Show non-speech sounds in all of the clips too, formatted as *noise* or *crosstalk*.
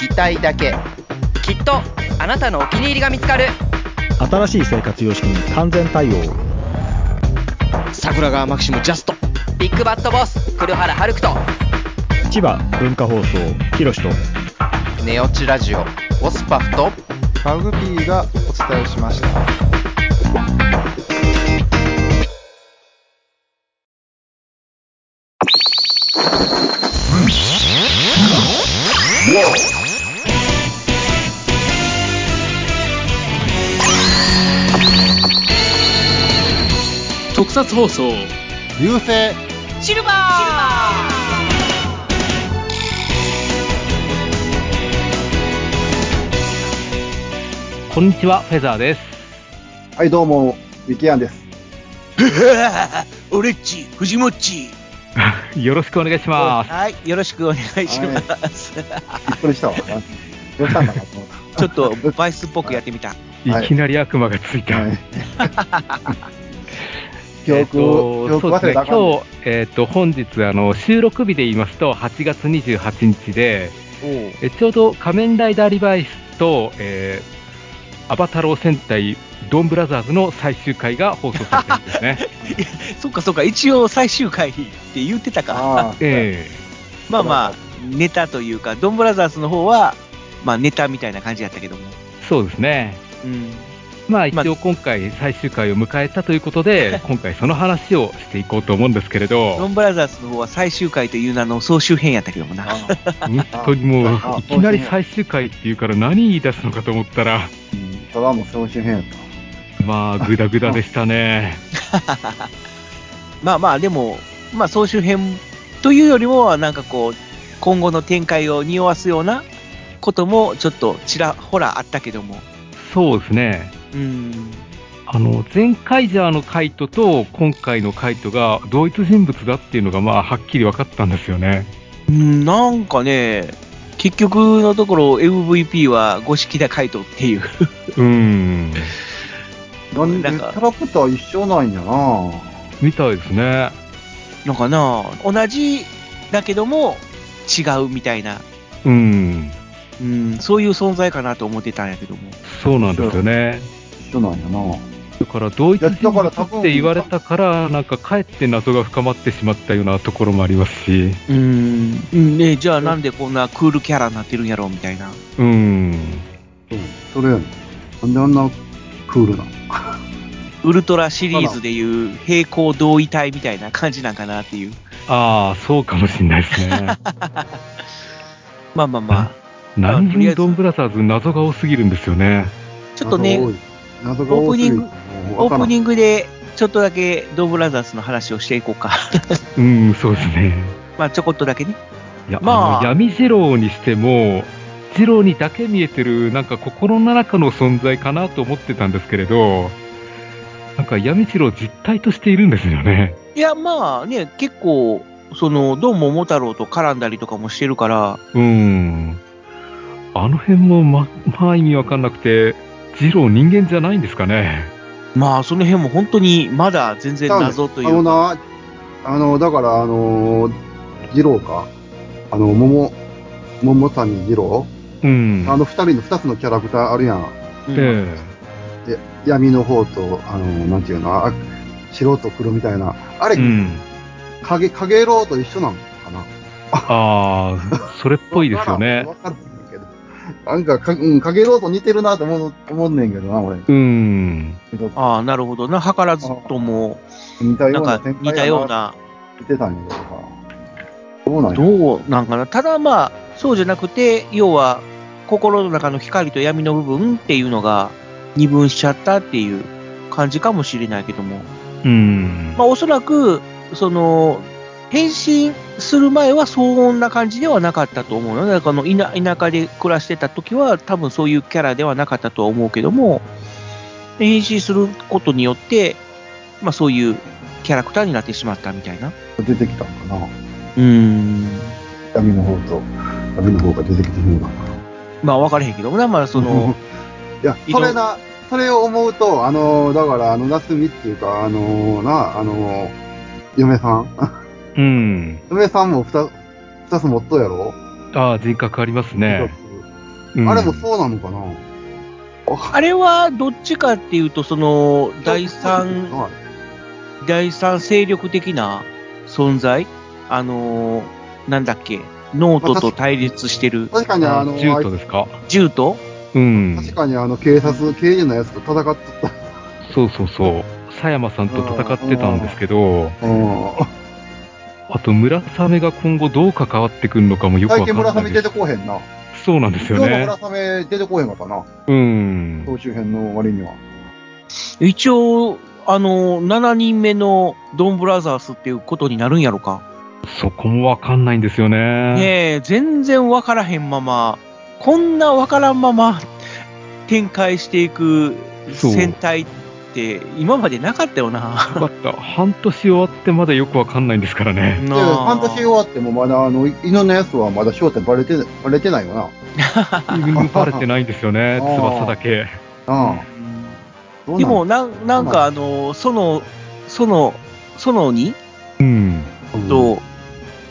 聞きたいだけ。きっとあなたのお気に入りが見つかる。新しい生活様式に完全対応。桜川マキシムジャスト。ビッグバットボス黒原遥人。千葉文化放送ひろしと。ネオチラジオ。オスパフと。マグピーがお伝えしました特撮放送流星シルバーこんにちは、フェザーです。はい、どうも、ミキヤンです。オレッチ、藤もっち。*laughs* よろしくお願いします。はい、よろしくお願いします。びっくりしたわ。どうしたんかなと思っ *laughs* ちょっとバイスっぽくやってみた。いきなり悪魔がついた。た。はい。*laughs* 記憶、えっと記憶忘れたらあかん今日、えっと、本日、あの、収録日で言いますと、8月28日で、えちょうど仮面ライダーリバイスと、えーアバタロー戦隊ドンブラザーズの最終回が放送されてるんですね。*laughs* そっかそっか、一応最終回って言ってたか。*laughs* えまあまあ、ネタというか、ドンブラザーズの方は、まあネタみたいな感じやったけども。えそうですね。うん。まあ一応今回最終回を迎えたということで、*laughs* 今回その話をしていこうと思うんですけれドど、ンブラザーズの方は最終回という名の総集編やったけどもな。本当にもう、いきなり最終回っていうから何言い出すのかと思ったら、うんただもう総集編やった。まあ、ぐだぐだでしたね。*laughs* まあまあ、でも、まあ総集編というよりも、なんかこう、今後の展開を匂わすようなことも、ちょっとちらほらあったけども。そうですね。うん。あの、前回ジャーのカイトと今回のカイトが同一人物だっていうのが、まあ、はっきり分かったんですよね。うん、なんかね、結局のところ MVP は五色田海斗っていう。うーん。*laughs* なんで、キャラクター一緒なんやなみたいですね。のかな同じだけども違うみたいな、うん。うん、そういう存在かなと思ってたんやけども。そうなんですよね。一緒なんやなだから、同一人物って言われたから、なんか、かえって謎が深まってしまったようなところもありますし。うん、うんねじゃあなんでこんなクールキャラになってるんやろうみたいな。うん。うん。それやねん。なんであんなクールなの？ウルトラシリーズでいう平行同位体みたいな感じなんかなっていう。ああ、そうかもしれないですね。*laughs* まあまあまあ。何とりあえず分ドンブラザーズ謎が多すぎるんですよね。ちょっとね、謎が多い。謎が多すぎる。オープニンングでちょっとだけドンブラザーズの話をしていこうか。うん、そうですね。まあちょこっとだけね。いや、まあ闇二郎にしても、二郎にだけ見えてる、なんか心の中の存在かなと思ってたんですけれど、なんか闇二郎実体としているんですよね。いや、まあね、結構、その、ドン桃太郎と絡んだりとかもしてるから、うん。あの辺も、ま、まあ意味わかんなくて、二郎人間じゃないんですかね。まあその辺も本当にまだ全然謎というか。あのな、あの、だから、あの、二郎か。あの、桃、桃谷二郎うん。あの二人の二つのキャラクターあるやん。うんえで、闇の方と、あの、なんていうの、あ白と黒みたいな。あれ、えうん。影、影郎と一緒なのかなああ、それっぽいですよね。わからんけど。なんかか、うん、影郎と似てるなと思う、思うねんけどな、俺。うん。ああ、なるほどな。図らずとも、似たようんな展開似たよう。な、似てたんやけどさ。どうなんや？どうなんかな？ただまあ、そうじゃなくて、要は、心の中の光と闇の部分っていうのが二分しちゃったっていう感じかもしれないけども。うん。まあおそらく、その、変身する前はそんな感じではなかったと思うの。だからこの田田舎で暮らしてた時は多分そういうキャラではなかったとは思うけども、変身することによって、まあそういうキャラクターになってしまったみたいな。出てきたのかな。うーん。闇の方と、闇の方が出てきてるのかな。まあ分からへんけどもな、まあその、いや、それな、それを思うと、あの、だから、あの、夏美っていうか、あの、な、あの、嫁さんうん。嫁さんも二つ、二つ持っとうやろ、ああ、人格ありますね。うんあれもそうなのかな、あれはどっちかっていうと、その、第三、第三勢力的な存在？あのーなんだっけ、ノートと対立してる確かにあの、ジュートですか？ジュートうん。確かにあの、警察、刑事のやつと戦っとっそうそうそう。佐山さんと戦ってたんですけど、た。うん。あと村雨が今後どう関わってくるのかもよくわかんない村雨出てこうへんな。そうなんですよね。今日の村雨出てこうへんかったな。うん。総集編の割には。一応、あのー、7人目のドンブラザースっていうことになるんやろか。そこもわかんないんですよね。ねえ、全然わからへんまま、こんなわからんまま展開していく戦隊って今までなかったよな。よかった。半年終わってまだよくわかんないんですからね。半年終わってもまだあの、犬のやつはまだ正体バレて、バレてないよな。*laughs* バレてないんですよね。*laughs* 翼だけ。うん。でもなん、なんかあの、その、その、そのに？うん。と、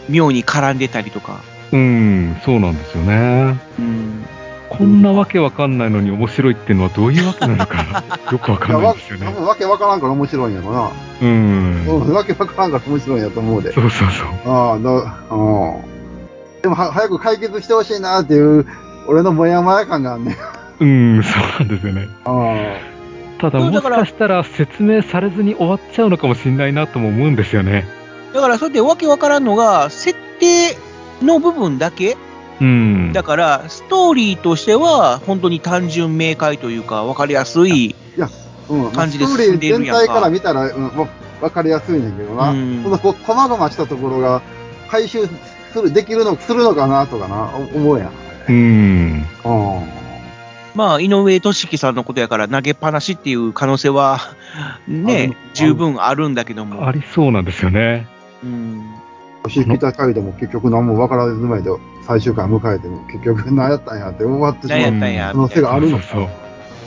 妙に絡んでたりとか。うん、そうなんですよね。うん。こんなわけわかんないのに面白いっていうのはどういうわけなのか、*laughs* よくわかんないんですよね。多分わけわからんから面白いんやろな。うん。うん、わけわからんから面白いんやと思うで。そうそうそう。ああ、だ、うん。でもは、早く解決してほしいなっていう、俺のもやもや感があんね。うん、そうなんですよね。あただ、もしだからかしたら説明されずに終わっちゃうのかもしれないなとも思うんですよね。だから、それでわけわからんのが、設定の部分だけうん。だから、ストーリーとしては、本当に単純明快というか、わかりやすい。あ、うん。感じでストーリー進んでいるやんか全体から見たら、うん、わわかりやすいねんけどな。うんその、こう、細々したところが、回収する、できるの、するのかなとかな、お思うやん。うん。うん。まあ、井上俊樹さんのことやから投げっぱなしっていう可能性は、*laughs* ね、十分あるんだけども。ありそうなんですよね。うん。星北海道も結局何もわからず前で最終回迎えても結局何やったんやって終わってしまう何やったんや可能性があるのか。そう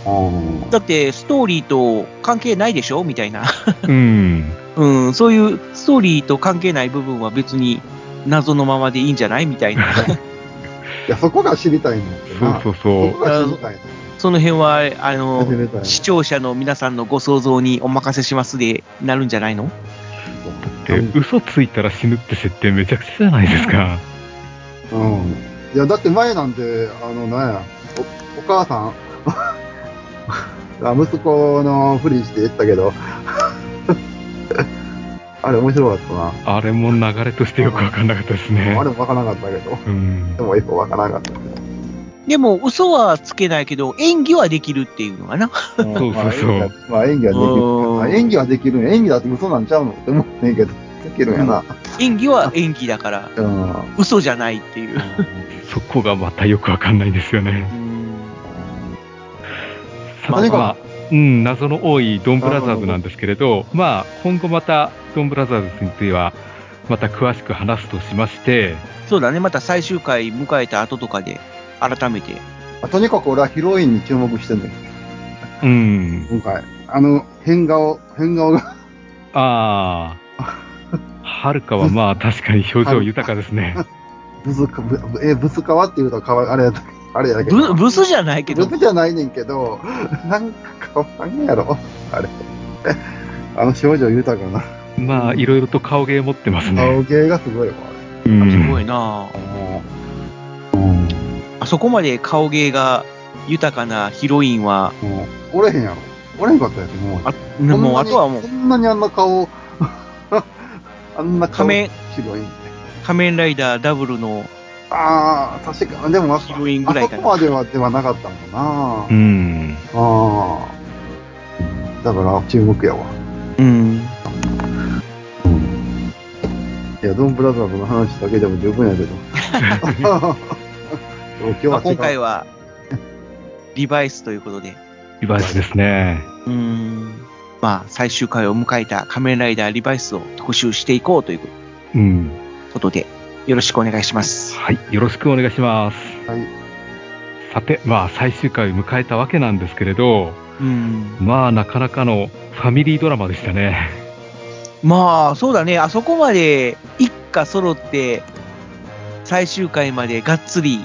うんだって、ストーリーと関係ないでしょ？みたいな。そう。うん。うん、そういうストーリーと関係ない部分は別に謎のままでいいんじゃない？みたいな。*laughs* いや、そこが知りたいんだってそうな。そうそうそこ。が知りたいその辺は、あの視聴者の皆さんのご想像にお任せしますでなるんじゃないの？で、嘘ついたら死ぬって設定めちゃくちゃじゃないですか。うん。いや、だって前なんて、あの、なんや、おお母さん、あ *laughs* 息子のふりして言ったけど、*laughs* あれ面白かったな。あれも流れとしてよくわかんなかったですねあ。れもわからなかったけど、うんで。もよくわからなかったけど。でも、嘘はつけないけど、演技はできるっていうのかな。そうそうそう *laughs* まあ演技はできうんる。あ演技はできる。演技だって嘘なんちゃうのって思うねんけど、できるんやな。演技は演技だから、うん。嘘じゃないっていう。そこがまたよくわかんないんですよね。さまあまあ、うん、謎の多いドンブラザーズなんですけれど、まあ、今後またドンブラザーズについては、また詳しく話すとしまして、そうだね、また最終回迎えた後とかで、改めて。とにかく俺はヒロインに注目してんねん。うん、今回。あの、変顔、変顔が、ああ、はるかはまあ確かに表情豊かですね。ブスか、ぶえ、ブスかわって言うとかわい、あれやった、あれやけど。ブブスじゃないけどブ、スじゃないねんけど、なんかかわんやろ、あれ。あの表情豊かな。まあ、いろいろと顔芸持ってます顔ね。芸がすごいわ、あうんすごいなれ。うん。あそこまで顔芸が豊かなヒロインは、もう、おれへんやろ。おれへんかったやつ、もう。あもうあとはもうこ、んなにあんな顔、あんな顔、仮面ヒロイン。仮面ライダーダブルのああ、確かに、でもあヒロインぐらいかな。あそこまではではなかったもんな。うん。ああ。だから、注目やわ。うん。いや、やドンブラザーズの話だけでも十分やけど。*laughs* 今今回は、リバイスということで、リバイスですね。うーん、まあ、最終回を迎えた仮面ライダーリバイスを特集していこうといううん。ことで、よろしくお願いします。はい。よろしくお願いします。はい。さて、まあ、最終回を迎えたわけなんですけれど、うん。まあ、なかなかのファミリードラマでしたね。まあ、そうだね、あそこまで一家揃って、最終回までがっつり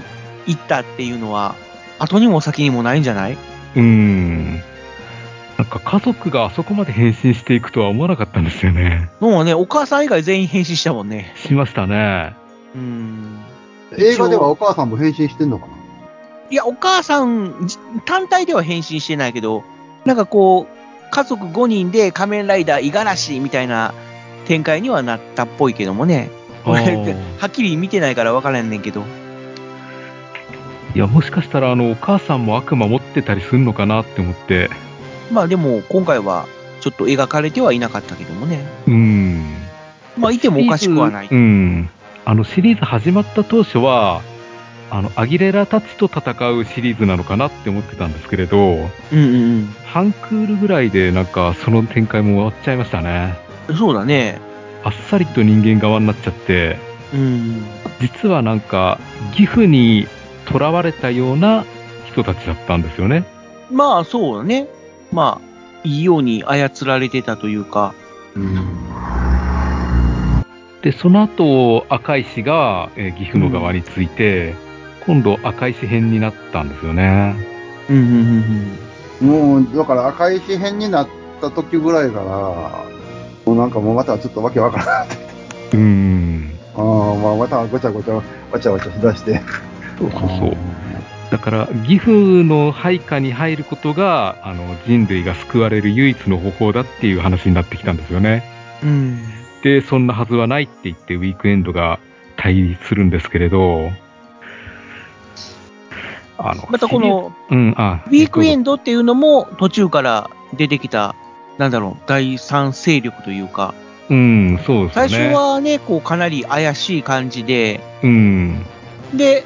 行ったっていうのは、後にも先にもないんじゃない？うーん。なんか家族があそこまで変身していくとは思わなかったんですよね。もうね、お母さん以外全員変身したもんね。しましたね。うん。映画ではお母さんも変身してんのかな？いや、お母さん、じ単体では変身してないけど、なんかこう、家族5人で仮面ライダー五十嵐みたいな展開にはなったっぽいけどもね。はっきり見てないから分からんねんけど。いや、もしかしたら、あの、お母さんも悪魔持ってたりするのかなって思って、まあでも、今回はちょっと描かれてはいなかったけどもね。うーん。まあ、いてもおかしくはない。うん。あの、シリーズ始まった当初は、あの、アギレラたちと戦うシリーズなのかなって思ってたんですけれど、うんうん半クールぐらいでなんかその展開も終わっちゃいましたね。うん。そうだね。あっさりと人間側になっちゃって、うん。実はなんか、義父に囚われたような人たちだったんですよね。まあ、そうだね。まあ、いいように操られてたというか。で、その後、赤石が、えー義父の側について、今度赤石編になったんですよね。うんうんうんもう、だから赤石編になった時ぐらいから、もうなんかもうまたちょっとわけわからなくて。うーん。ああ、まあまたごちゃごちゃ、わちゃわちゃしだして。そうそうそう。だから、義父の配下に入ることが、あの、人類が救われる唯一の方法だっていう話になってきたんですよね。うん。うん。で、そんなはずはないって言って、ウィークエンドが対立するんですけれど、あの、またこの、うん、あ、ウィークエンドっていうのも途中から出てきた、なんだろう、第三勢力というか、うん、そうですよ最ね。初はね、こうかなり怪しい感じで、うん、で、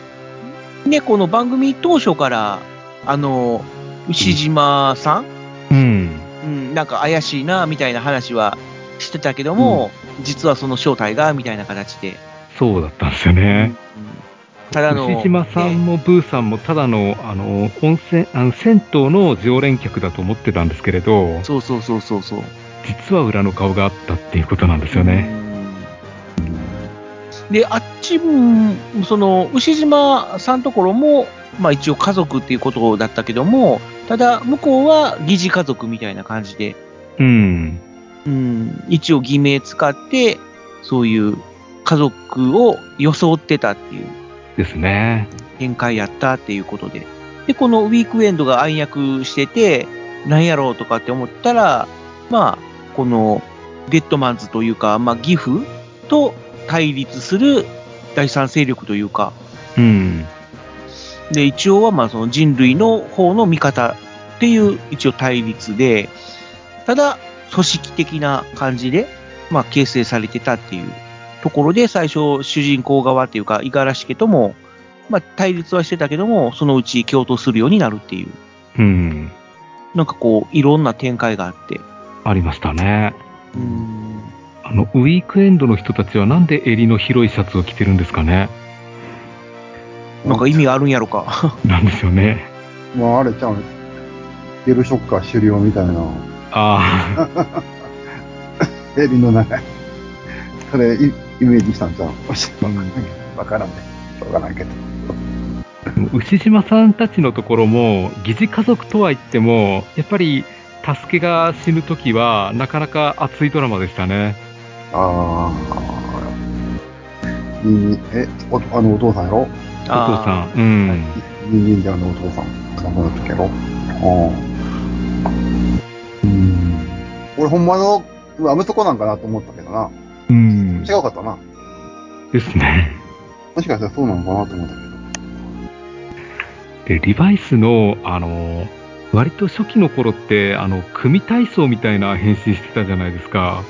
ね、この番組当初から、あの、牛島さん、うん、うん、なんか怪しいな、みたいな話はしてたけども、実はその正体が、みたいな形で。そうだったんですよね。ただの、牛島さんもブーさんもただの、あの、温泉、あの、銭湯の常連客だと思ってたんですけれど、そうそうそうそうそう。実は裏の顔があったっていうことなんですよね。で、あっちも、その、牛島さんところも、まあ一応家族っていうことだったけども、ただ、向こうは疑似家族みたいな感じで、うん、うん、一応偽名使って、そういう家族を装ってたっていうですね。展開やったっていうことで。で、このウィークエンドが暗躍してて、なんやろうとかって思ったら、まあ、このデッドマンズというか、まあ、義父と対立する第三勢力というか、うん、で、一応はまあその人類の方の味方っていう一応対立で、ただ組織的な感じで、まあ形成されてたっていうところで最初主人公側っていうか、五十嵐家とも、まあ対立はしてたけども、そのうち共闘するようになるっていう、うん、なんかこう、いろんな展開があって、ありましたね。うん、あの、ウィークエンドの人たちはなんで襟の広いシャツを着てるんですかね？なんか意味があるんやろか。*laughs* *laughs* なんですよね。まああれちゃう、ゲルショッカー狩猟みたいな、あエビ *laughs* の中に。それイ、イメージしたんちゃう？わからんね。しょうがないけど。あ、牛島さんたちのところも、疑似家族とは言っても、やっぱり、助けが死ぬときは、なかなか熱いドラマでしたね。ああ。にえ、おあのお父さんやろ？お父さん。うん。人間であのお父さん、亡くなったけど。ああ。うん。俺ほんまの、あ息子なんかなと思ったけどな。うん。違うかったな。ですね。もしかしたらそうなのかなと思ったけど。で、リバイスの、あの、割と初期の頃って、あの、組体操みたいな変身してたじゃないですか。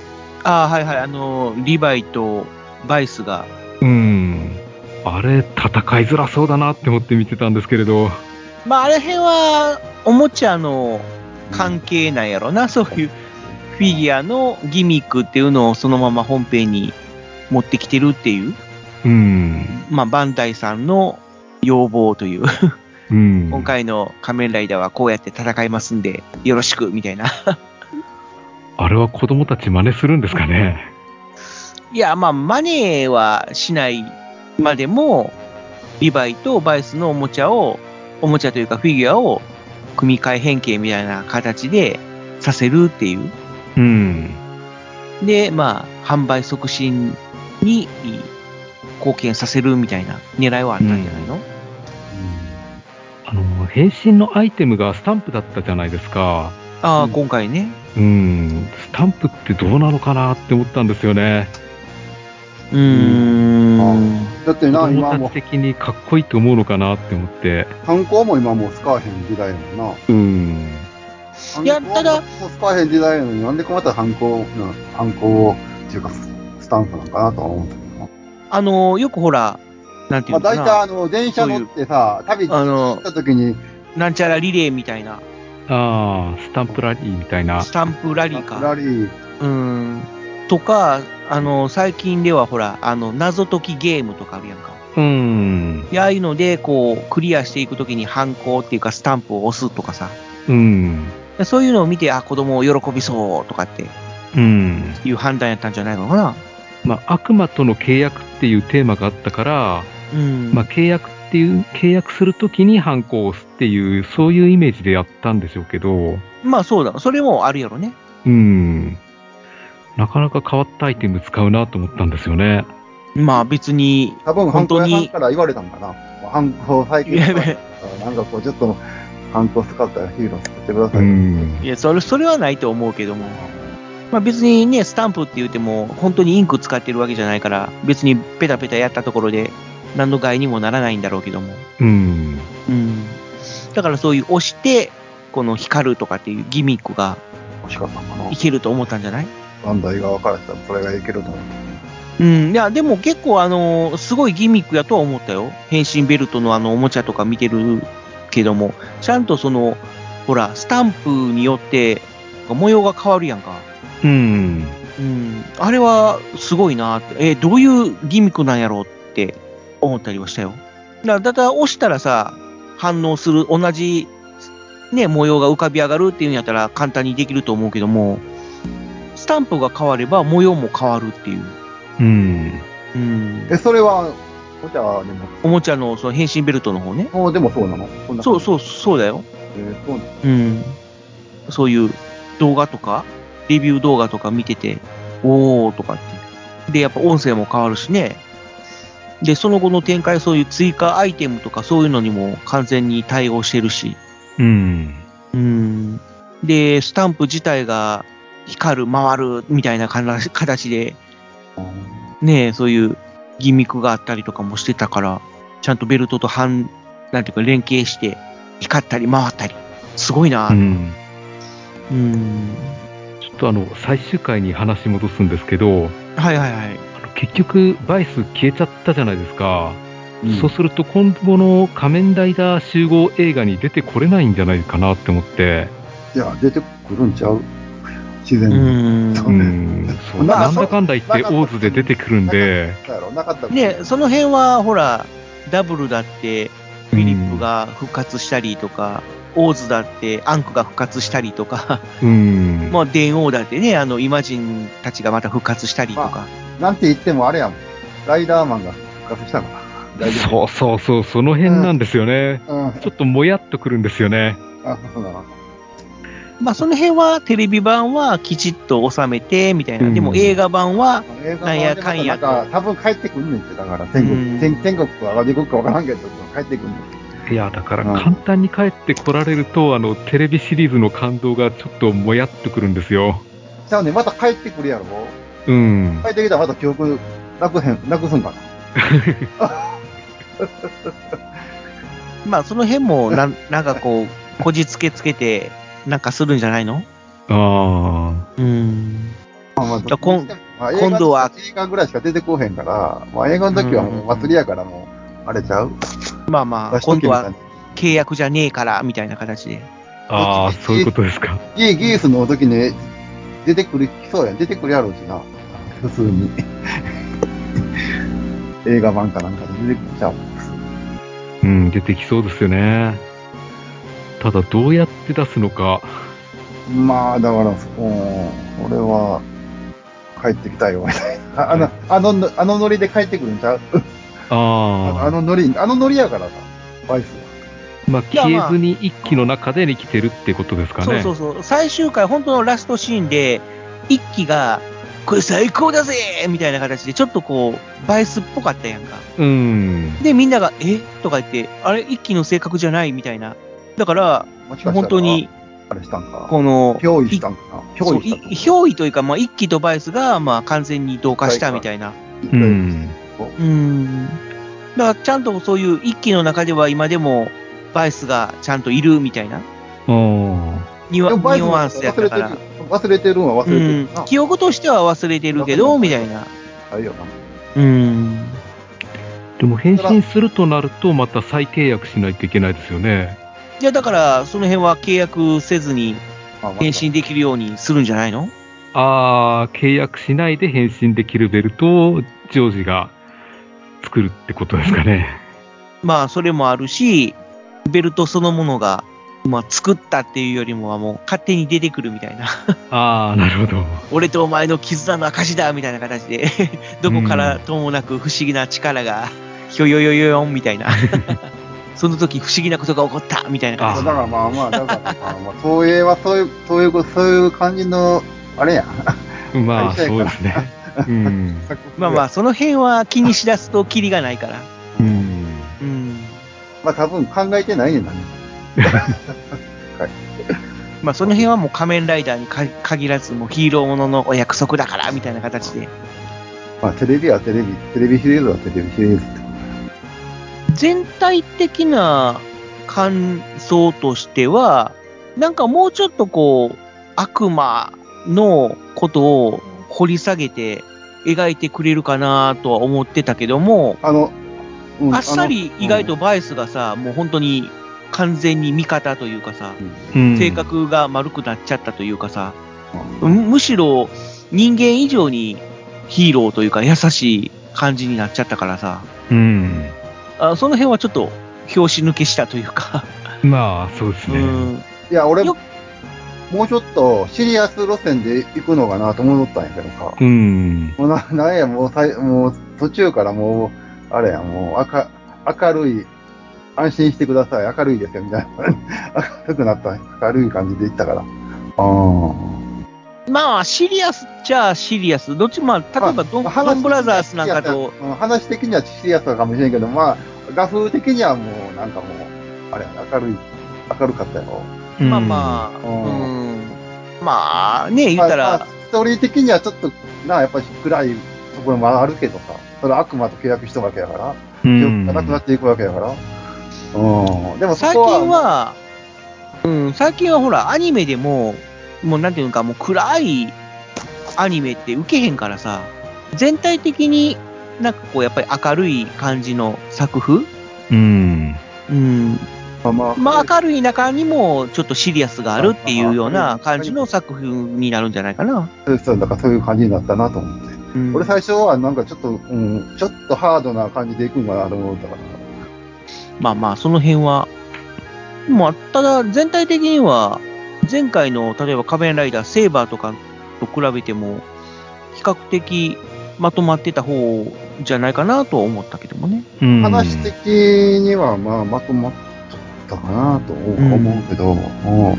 ああ、はいはい、あの、リヴァイとバイスが。うん。あれ、戦いづらそうだなって思って見てたんですけれど。まあ、あれ辺は、おもちゃの関係なんやろな、そういうフィギュアのギミックっていうのをそのまま本編に持ってきてるっていう、うん。まあ、バンダイさんの要望という、うん。今回の仮面ライダーはこうやって戦いますんで、よろしく、みたいな。あれは子供たち真似するんですかね？いや、まあ、マネーはしないまでも、リヴァイとバイスのおもちゃを、おもちゃというかフィギュアを組み替え変形みたいな形でさせるっていう。うん。で、まあ、販売促進に貢献させるみたいな狙いはあったんじゃないの、あの、変身のアイテムがスタンプだったじゃないですか。ああ、うん今回ね。うん。スタンプってどうなのかなって思ったんですよね。うーん。だってな、今もち的にかっこいいと思うのかなって思って。観光も今もう使わへん時代やもんな。うん。いやただもう使わへん時代やのに、なんでこうまた観光、観光を、っていうか、スタンプなんかなとは思うんだけどな。あの、よくほら、なんていまあ大うのかな、体あの、電車乗ってさ、旅行あのった時に、なんちゃらリレーみたいな、ああ、スタンプラリーみたいな。スタンプラリーか。ラリー、うん。とか、あの、最近ではほら、あの、謎解きゲームとかあるやんか。うん。いやああいうので、こう、クリアしていくときにハンコっていうかスタンプを押すとかさ。うん。そういうのを見て、あ、子供喜びそうとかってうん。いう判断やったんじゃないのかな。まあ、悪魔との契約っていうテーマがあったから、うん。まあ、契約っていう、契約するときにハンコを押すっていう、そういうイメージでやったんでしょうけど、まあそうだ。それもあるやろね。うん。なかなか変わったアイテム使うなと思ったんですよね。まあ別に、多分、ハンコ屋さ本当にんから言われたんかな。ハンコ最近なんかこう、ちょっと、ハンコ使ったらヒーロー作ってくださうい。んい。や、それ、それはないと思うけども。まあ別にね、スタンプって言っても、本当にインク使ってるわけじゃないから、別にペタペタやったところで、何の害にもならないんだろうけども。うん。うん。だからそういう押して、この光るとかっていうギミックが。いけると思ったんじゃない？バンダイ側からしたらそれがいけると思う。うん。いや、でも結構あの、すごいギミックやとは思ったよ。変身ベルトのあのおもちゃとか見てるけども、ちゃんとその、ほら、スタンプによって模様が変わるやんか。うん。うん。あれはすごいなって。え、どういうギミックなんやろうって思ったりはしたよ。だだから押したらさ、反応する、同じ、ね、模様が浮かび上がるっていうんやったら簡単にできると思うけども、スタンプが変われば模様も変わるっていう。うん。うん。え、それは、お茶でも、おもちゃのその変身ベルトの方ね。もうでもそうなの？そう、う。そう、そうだよ。えーそうなの？うん。そういう動画とか、レビュー動画とか見てて、おーとかって。で、やっぱ音声も変わるしね。で、その後の展開、そういう追加アイテムとかそういうのにも完全に対応してるし。うん。うん。で、スタンプ自体が光る、回るみたいな形形で、ねそういうギミックがあったりとかもしてたから、ちゃんとベルトと半、なんていうか連携して、光ったり回ったり。すごいな。うん。うん。ちょっとあの、最終回に話戻すんですけど、はいはいはい。結局、バイス消えちゃったじゃないですか。うん。そうすると今後の仮面ライダー集合映画に出てこれないんじゃないかなって思って、いや、出てくるんちゃう？自然うに。ん。そう。なんだかんだ言って、オーズで出てくるんで、ねその辺は、ほら、ダブルだって、フィリップが復活したりとか、オーズだって、アンクが復活したりとか、うん、*laughs* まあ、電王だってね、あの、イマジンたちがまた復活したりとか。なんて言ってもあれやん。ライダーマンが復活したのか。大 *laughs* 丈そうそうそう、その辺なんですよね。夫。うん。ちょっともやっとくるんですよね。あ、そうなの。まあ、その辺は、テレビ版はきちっと収めて、みたいな。うんでも映画版は、なんやかんやとなんか、多分帰ってくんねんって、だから、天うん国、天天国か上がかわからんけど、帰ってくんねん。いや、だからうん簡単に帰ってこられると、あの、テレビシリーズの感動がちょっともやっとくるんですよ。じゃあね、また帰ってくるやろうん。帰ってきたらまた記憶なくへん、なくすんかな？*laughs* まあ、その辺も、なん、なんかこう、こじつけつけて、なんかするんじゃないの？あうん。まあまあだこんまあ、今度は、映画ぐらいしか出てこへんから、まあ、映画の時はもう祭りやからもう、あれちゃう？まあまあ、今度は契約じゃねえから、みたいな形で。ああ、そういうことですか。ギギースの時ね、出てくる、来そうやん。出てくるやろうしな。普通に。*laughs* 映画版かなんかで出てくるちゃう。うん、出てきそうですよね。ただ、どうやって出すのか。まあ、だから、うん、俺は、帰ってきたいよ、みたいな。あの、あの、あのノリで帰ってくるんちゃう？あああのノリ、あのノリやからさ、バイスは。あ、まあ、消えずに一気の中で生きてるってことですかね。そうそうそう。最終回、本当のラストシーンで、一機が、これ最高だぜみたいな形で、ちょっとこう、バイスっぽかったやんか。うん。で、みんなが、え？とか言って、あれ、一機の性格じゃない？みたいな。だから、本当に、あれしたんか？この、憑依したんかな？憑依した憑依というか、まあ、一機とバイスが、まあ、完全に同化したみたいな。うん。うん。だから、ちゃんとそういう一機の中では今でも、バイスがちゃんといるみたいな。あニュアでもバイスもニュアンスやったから忘れてる。。忘れてるんは忘れてうんるな。。記憶としては忘れてるけど、みたいな。あれようん。でも変身するとなると、また再契約しないといけないですよね。いや、だから、その辺は契約せずにな。まあまあ変身できるようにするんじゃないの？ああ、契約しないで変身できるベルトをジョージが作るってことですかね。まあ、それもあるし、ベルトそのものが、まあ、作ったっていうよりもはもう勝手に出てくるみたいな。*laughs* ああ、なるほど。俺とお前の絆の証だみたいな形で、*laughs* どこからともなく不思議な力が、ひょよよよよんみたいな。*laughs* その時不思議なことが起こったみたいなあ形だからまあまあ、だからまあまあ、東映はそういう、そういう、そういう感じの、あれやん。まあ、そうですね。うん。まあまあ、その辺は気にしだすとキリがないから。うん。うん。まあ多分考えてないねんなね。*laughs* まあ、その辺はもう仮面ライダーにか限らず、もうヒーローもののお約束だから、みたいな形で。まあテレビはテレビ、テレビシリーズはテレビシリーズって。全体的な感想としては、なんかもうちょっとこう、悪魔のことを掘り下げて描いてくれるかなとは思ってたけども、あの、うんあっさり意外とバイスがさ、もう本当に完全に味方というかさ、うん性格が丸くなっちゃったというかさ、むむしろ人間以上にヒーローというか優しい感じになっちゃったからさ、うん。あその辺はちょっと拍子抜けしたというか、まあ、そうですね。うんいや、俺、よもうちょっとシリアス路線で行くのかなと思ったんやけどさ。うん。もうな、なんや、もうさい、もう途中からもう、あれや、もう明、明るい、安心してください、明るいですよ、みたいな。*laughs* 明るくなった、明るい感じで行ったから。ああ。まあ、シリアスっちゃシリアス。どっちも、まあ例えばドン,、まあドンブラザーズなんかと、うん話的にはシリアスかもしれんけど、まあ、画風的にはもう、なんかもう、あれ明るい、明るかったよ。まあまあ、うんうん、まあね、言ったらまあまあ、ストーリー的にはちょっと、な、やっぱり暗いところもあるけどさ、それ悪魔と契約したわけやから、う記憶んがなくなっていくわけやから。うん。でもそ最近は、うん、最近はほら、アニメでも、もうなんていうのか、もう暗いアニメって受けへんからさ、全体的になんかこう、やっぱり明るい感じの作風？うん。うん。まあまあ、まあ明るい中にもちょっとシリアスがあるっていうような感じの作風になるんじゃないかな。そうそうだからそういう感じになったなと思って。うん俺最初はなんかちょっと、うん、ちょっとハードな感じでいくんかなと思ったから。まあまあ、その辺は。まあ、ただ、全体的には、前回の、例えば仮面ライダー、セーバーとかと比べても、比較的まとまってた方じゃないかなとは思ったけどもね。うん話的にはまあまとまったかなと思うけど、うん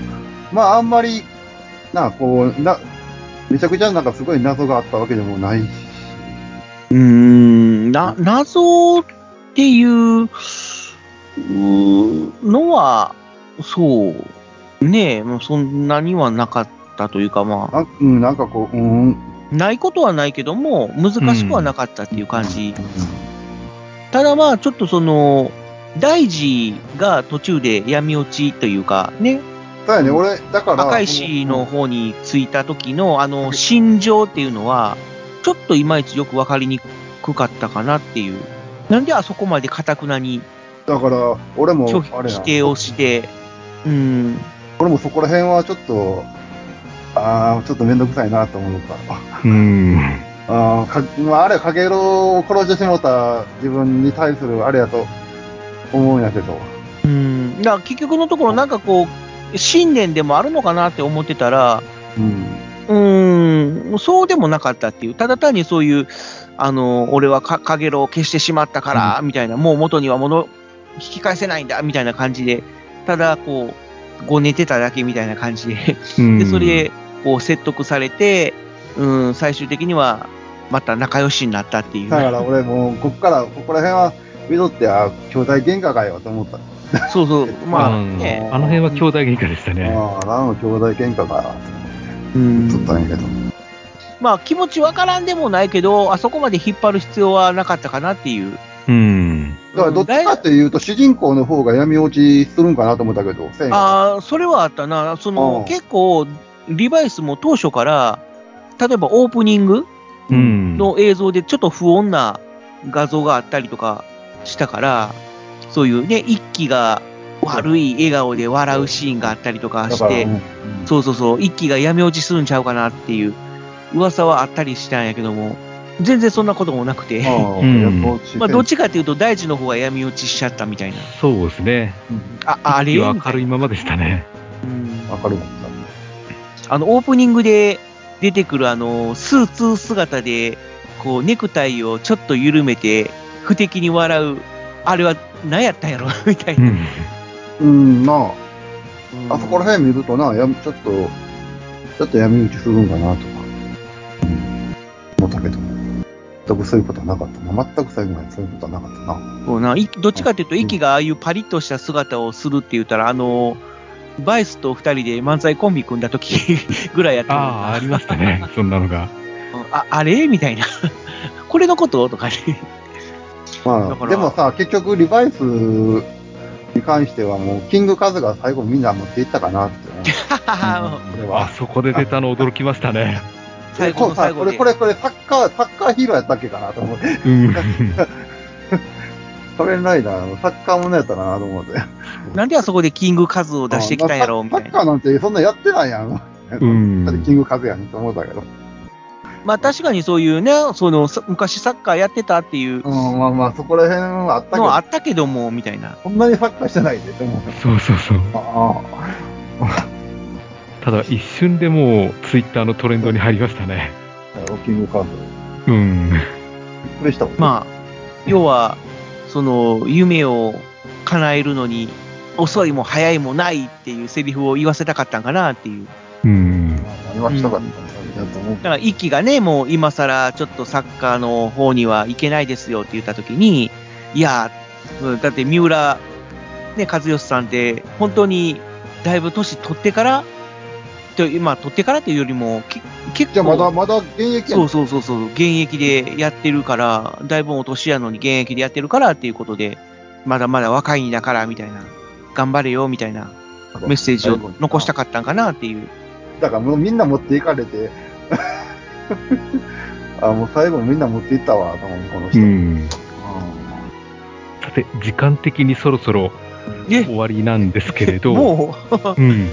まああんまり、な、こう、な、めちゃくちゃなんかすごい謎があったわけでもないし、うーん、な、謎っていうのは、そう、ね。え、もうそんなにはなかったというか、まあ、なんうん、なんかこう、うん、ないことはないけども、難しくはなかったっていう感じ。ただまあ、ちょっとその、大事が途中で闇落ちというか、ね、だよね、俺、だから、赤石の方に着いた時の、あの、心情っていうのは、ちょっといまいちよくわかりにくかったかなっていう。なんであそこまでかたくなにだから、俺も、拒あれや否否定をして、うん、俺もそこら辺はちょっと、ああ、ちょっとめんどくさいなと思った。うん。*laughs* ああ、か、まあ、あれ、かげろうを殺してしもった自分に対するあれやと思うんやけど。うん。だから結局のところなんかこう、信念でもあるのかなって思ってたら、うん。うーん、そうでもなかったっていう、ただ単にそういう、あの、俺はか、かげろうを消してしまったから、みたいな、もう元には戻、引き返せないんだ、みたいな感じで、ただ、こう、ごねてただけみたいな感じで、うんで、それで、こう、説得されて、うん、最終的には、また仲良しになったっていう。だから俺もう、こっから、ここら辺は、見とって、あ兄弟喧嘩かよと思った。そうそう、まあうんね、あの辺は兄弟喧嘩でしたね。ああ、なんの兄弟喧嘩うんっとったんやけど。まあ気持ちわからんでもないけど、あそこまで引っ張る必要はなかったかなっていう。うん。だからどっちかっていうと、主人公の方が闇落ちするんかなと思ったけど、ああ、それはあったな。そのうん結構、リバイスも当初から、例えばオープニングうん。の映像でちょっと不穏な画像があったりとかしたから、そういうね、一気が悪い笑顔で笑うシーンがあったりとかしてう、んそうそうそう、一気が闇落ちするんちゃうかなっていう噂はあったりしたんやけども、全然そんなこともなくて、*laughs* まあどっちかっていうと大地の方が闇落ちしちゃったみたいな。そうですね。あ、あれ？明るいままでしたね。うん明るかった。あの、オープニングで出てくるあの、スーツ姿で、こう、ネクタイをちょっと緩めて、不敵に笑う、あれは何やったんやろ？*laughs* みたいうな。ん。うん、なあ、あそこら辺見るとな、やちょっと、ちょっと闇討ちするんかなとか、うん、思ったけど、全くそういうことはなかったな。全く最後までそういうことはなかったな。そうないどっちかっていうと、イキがああいうパリッとした姿をするって言ったら、あの、バイスと二人で漫才コンビ組んだ時 *laughs* ぐらいやったのああ、ありましたね。そんなのが。あ、あれ？みたいな。*laughs* これのこと？とかね。まあ、でもさ、結局リバイスに関してはもう、キングカズが最後みんな持っていったかなって思う。これあは。そこで出たの驚きましたね。*laughs* 最後の最後でこれ、これ、これ、サッカー、サッカーヒーローやったっけかなと思って。うん。仮面ライダーのサッカーものやったかなと思って。なんであそこでキングカズを出してきたんやろみたいな。サッカーなんてそんなやってないやん。うんだってキングカズやんと思ったけど。まあ確かにそういうね、その、さ昔サッカーやってたっていううん、まあまあ、そこら辺はあったけどあ、ったけども、みたいな。そんなにサッカーしてないで、と思う。そうそうそう。あ *laughs* ただ一瞬でもうツイッターのトレンドに入りましたね。あ、キングカズ。うん。びっくりしたもん。まあ、要は、その、夢を叶えるのに、遅いも早いもないっていうセリフを言わせたかったんかなっていう。うん。何はしたかったんだと思うだから、一輝がね、もう今更ちょっとサッカーの方には行けないですよって言った時に、いや、うんだって三浦、ね、和義さんって、本当にだいぶ年取ってから、とまあ、取ってからっていうよりも、け結構、まだ、まだ現役そうそうそうそう、現役でやってるから、だいぶお年やのに現役でやってるからっていうことで、まだまだ若いんだからみたいな、頑張れよみたいなメッセージを残したかったんかなっていう。だからもうみんな持っていかれて、*laughs* あ、もう最後みんな持っていったわ、と思う、この人。うん。さて、時間的にそろそろえ？終わりなんですけれど、*laughs* もう、うん。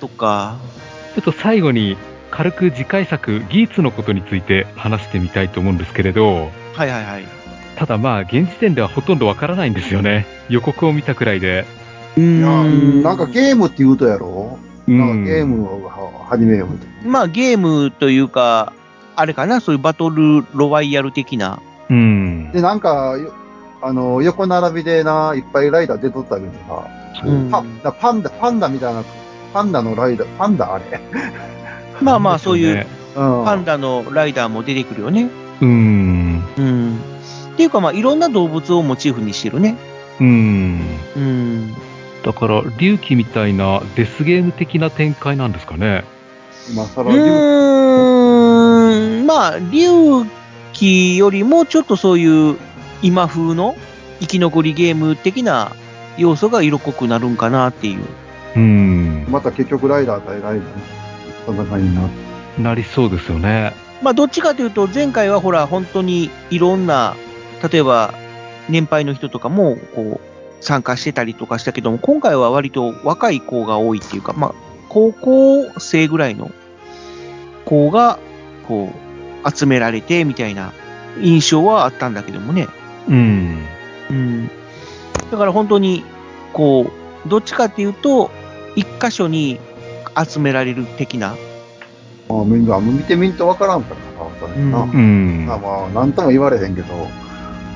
そっか。ちょっと最後に軽く次回作、ギーツのことについて話してみたいと思うんですけれど、はいはいはい。ただまあ、現時点ではほとんどわからないんですよね。予告を見たくらいで。ういやんなんかゲームって言うとやろ？うんなんかゲームをは始めようって。まあゲームというか、あれかな、そういうバトルロワイヤル的な。うん。で、なんか、よあの、横並びでな、いっぱいライダー出とったけどさ、うんパだパンダ、パンダみたいな、パンダのライダー、パンダ？あれ。*laughs* まあまあそういうねうん。パンダのライダーも出てくるよね。うん。うん。っていうかまあいろんな動物をモチーフにしてるね。うん。うん。だから、龍騎みたいなデスゲーム的な展開なんですかね。今う更言う、ーん。まあ、龍騎よりもちょっとそういう今風の生き残りゲーム的な要素が色濃くなるんかなっていう。うん。また結局ライダー対ライダーの戦いにな。なりそうですよね。まあ、どっちかというと、前回はほら、本当にいろんな、例えば、年配の人とかも、こう、参加してたりとかしたけども、今回は割と若い子が多いっていうか、まあ、高校生ぐらいの子が、こう、集められて、みたいな印象はあったんだけどもね。うん。うん。だから本当に、こう、どっちかっていうと、一箇所に集められる的な。まあ、みんな見てみんとわからんからな、それな。うん。まあまあ、なんとも言われへんけど、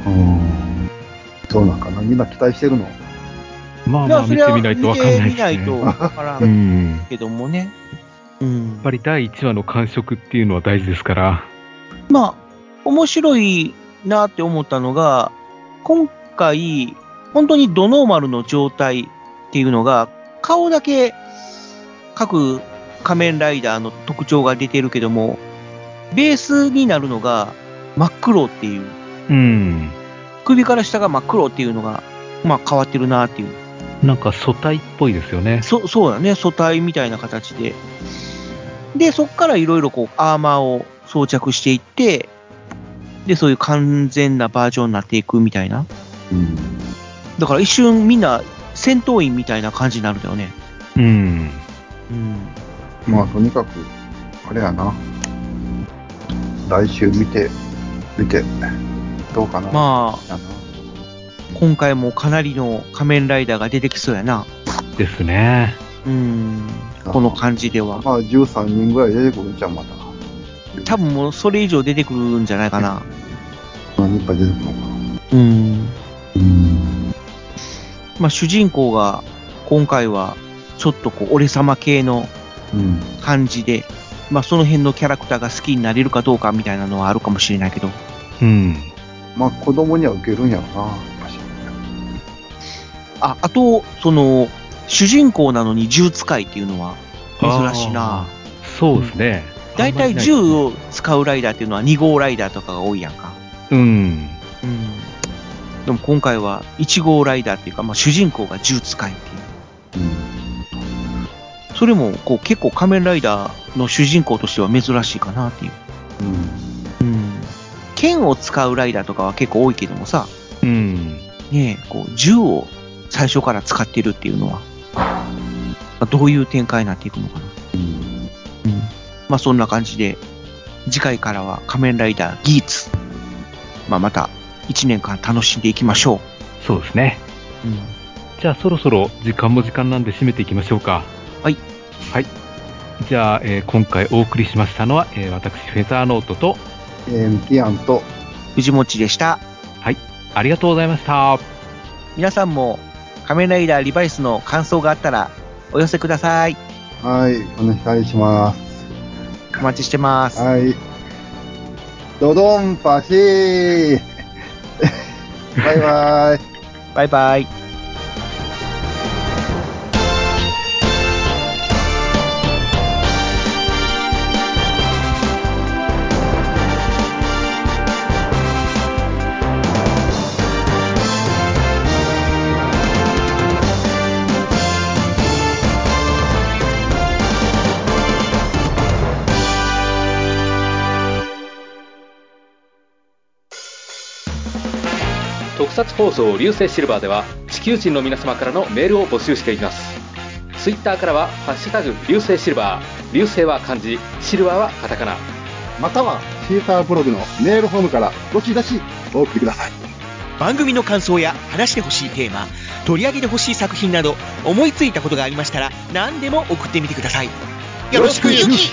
うん。そうなんかな、みんな期待してるの？まあまあ見てみないとわかんないです見てみないとね。けどもね。うん。ぱり第1話の感触っていうのは大事ですから。まあ、面白いなって思ったのが、今回、本当にドノーマルの状態っていうのが、顔だけ各仮面ライダーの特徴が出てるけども、ベースになるのが真っ黒っていう、うん。首から下が真っ黒っていうのが、まあ変わってるなっていう。なんか素体っぽいですよね。そそうだね、素体みたいな形で。で、そこからいろいろこう、アーマーを装着していって、で、そういう完全なバージョンになっていくみたいな。うん。だから一瞬みんな戦闘員みたいな感じになるんだよね。うん。うん。まあ、とにかく、あれやな。来週見て、見て、どうかな。まあ、今回もかなりの仮面ライダーが出てきそうやな。ですね。うん。この感じでは。まあ、13人ぐらい出てくるんちゃう、また。多分もうそれ以上出てくるんじゃないかな。何人か出てくるのかな。うん。うん。まあ主人公が今回はちょっとこう俺様系のうん。感じで、まあその辺のキャラクターが好きになれるかどうかみたいなのはあるかもしれないけど。うん。まあ、子供には受けるんやろな、やっぱし。あ、あと、その、主人公なのに銃使いっていうのは珍しいな。そうですね。だいたい銃を使うライダーっていうのは2号ライダーとかが多いやんか。うん。うん。でも今回は1号ライダーっていうか、まあ主人公が銃使いっていう。うん。それもこう結構仮面ライダーの主人公としては珍しいかなっていう。うん。うん。剣を使うライダーとかは結構多いけどもさ、うん。ねえ、こう銃を最初から使ってるっていうのは、まあどういう展開になっていくのかな。うん。うん。まあそんな感じで、次回からは仮面ライダーギーツ。まあまた1年間楽しんでいきましょそうですね。う。うん。じゃあそろそろ時間も時間なんで締めていきましょうか。はい。はい。じゃあ、えー今回お送りしましたのは、えー私、フェザーノートと、えー、ミキアンと、藤持でした。ありがとうございました。皆さんも仮面ライダーリバイスの感想があったらお寄せください。はい、お願いします。お待ちしてます。はい。ドドンパシー *laughs* バイバイ。バイバイ。放送流星シルバーでは地球人の皆様からのメールを募集しています。ツイッターからは「ハッシュタグ流星シルバー」流星は漢字シルバーはカタカナ。またはシーサーブログのメールフォームからどしどしお送りください。番組の感想や話してほしいテーマ取り上げてほしい作品など思いついたことがありましたら何でも送ってみてください。よろしくゆき